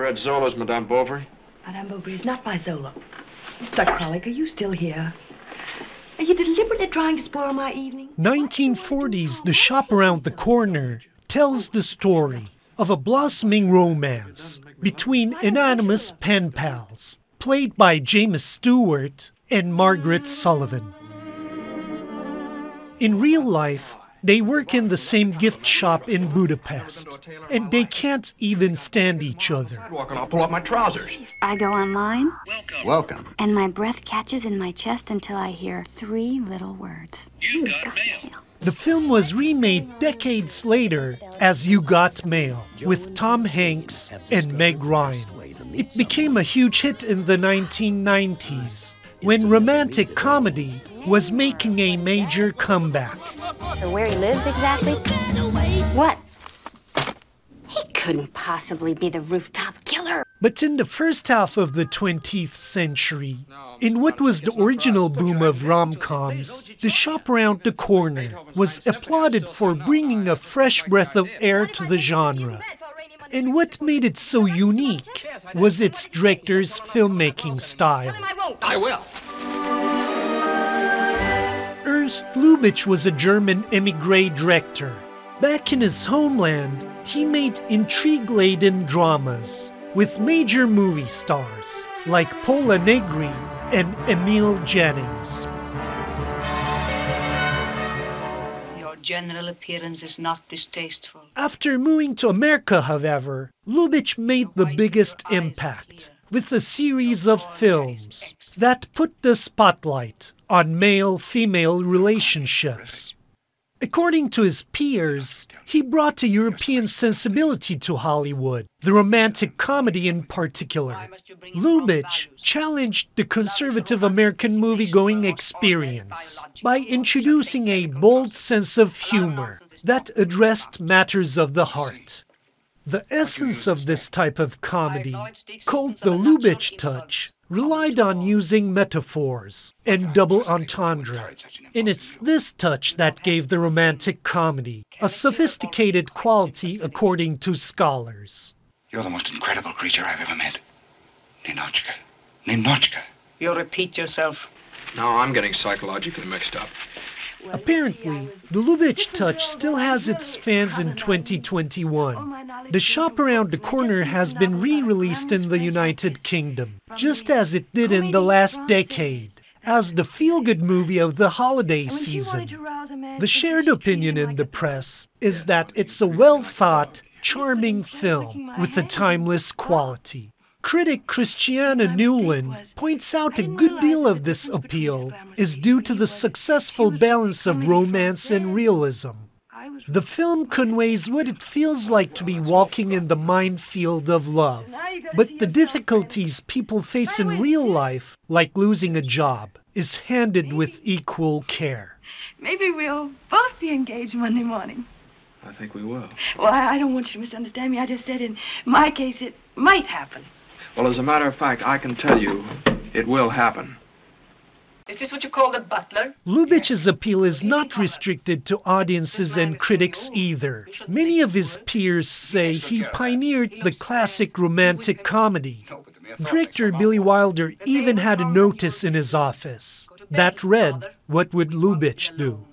you read Zola's Madame Bovary? Madame Bovary is not by Zola. Mr. Kralik, are you still here? Are you deliberately trying to spoil my evening? 1940s The Shop Around the Corner tells the story of a blossoming romance between anonymous pen pals, played by James Stewart and Margaret Sullavan. In real life, they work in the same gift shop in Budapest, and they can't even stand each other. I'll pull up my trousers. I go online, Welcome. and my breath catches in my chest until I hear three little words. You got mail. The film was remade decades later as You Got Mail with Tom Hanks and Meg Ryan. It became a huge hit in the 1990s when romantic comedy was making a major comeback. Or where he lives exactly? What? He couldn't possibly be the rooftop killer. But in the first half of the 20th century, in what was the original boom of rom coms, The Shop Around the Corner was applauded for bringing a fresh breath of air to the genre. And what made it so unique was its director's filmmaking style. I will. Ernst Lubitsch was a German emigre director. Back in his homeland, he made intrigue laden dramas with major movie stars like Pola Negri and Emil Jannings. Your general appearance is not distasteful. After moving to America, however, Lubitsch made the biggest impact with a series of films that put the spotlight on male female relationships. According to his peers, he brought a European sensibility to Hollywood, the romantic comedy in particular. Lubitsch challenged the conservative American movie-going experience by introducing a bold sense of humor that addressed matters of the heart. The essence of this type of comedy, called the Lubitsch touch, relied on using metaphors and double entendre. And it's this touch that gave the romantic comedy a sophisticated quality according to scholars. You're the most incredible creature I've ever met. Ninotchka. Ninotchka. You repeat yourself. Now I'm getting psychologically mixed up. Apparently, the Lubitsch touch still has its fans in 2021. The Shop Around the Corner has been re released in the United Kingdom, just as it did in the last decade, as the feel good movie of the holiday season. The shared opinion in the press is that it's a well thought, charming film with a timeless quality. Critic Christina Newland points out a good deal of this appeal is due to the successful balance of romance and realism. The film conveys what it feels like to be walking in the minefield of love, but the difficulties people face in real life, like losing a job, is handled with equal care. Maybe we'll both be engaged Monday morning. I think we will. Well, I I don't want you to misunderstand me. I just said in my case it might happen. Well, as a matter of fact, I can tell you it will happen. Is this what you call the butler? Lubitsch's appeal is not restricted to audiences and critics either. Many of his peers say he pioneered the classic romantic comedy. Director Billy Wilder even had a notice in his office that read, What would Lubitsch do?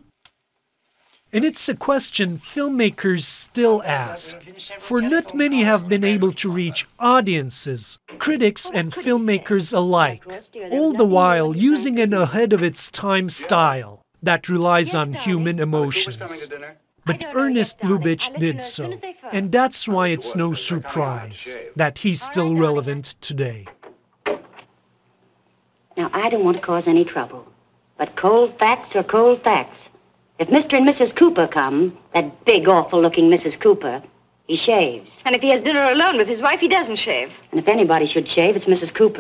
And it's a question filmmakers still ask, for not many have been able to reach audiences, critics, and filmmakers alike, all the while using an ahead of its time style that relies on human emotions. But Ernest Lubitsch did so, and that's why it's no surprise that he's still relevant today. Now, I don't want to cause any trouble, but cold facts are cold facts. If Mr. and Mrs. Cooper come, that big, awful looking Mrs. Cooper, he shaves. And if he has dinner alone with his wife, he doesn't shave. And if anybody should shave, it's Mrs. Cooper.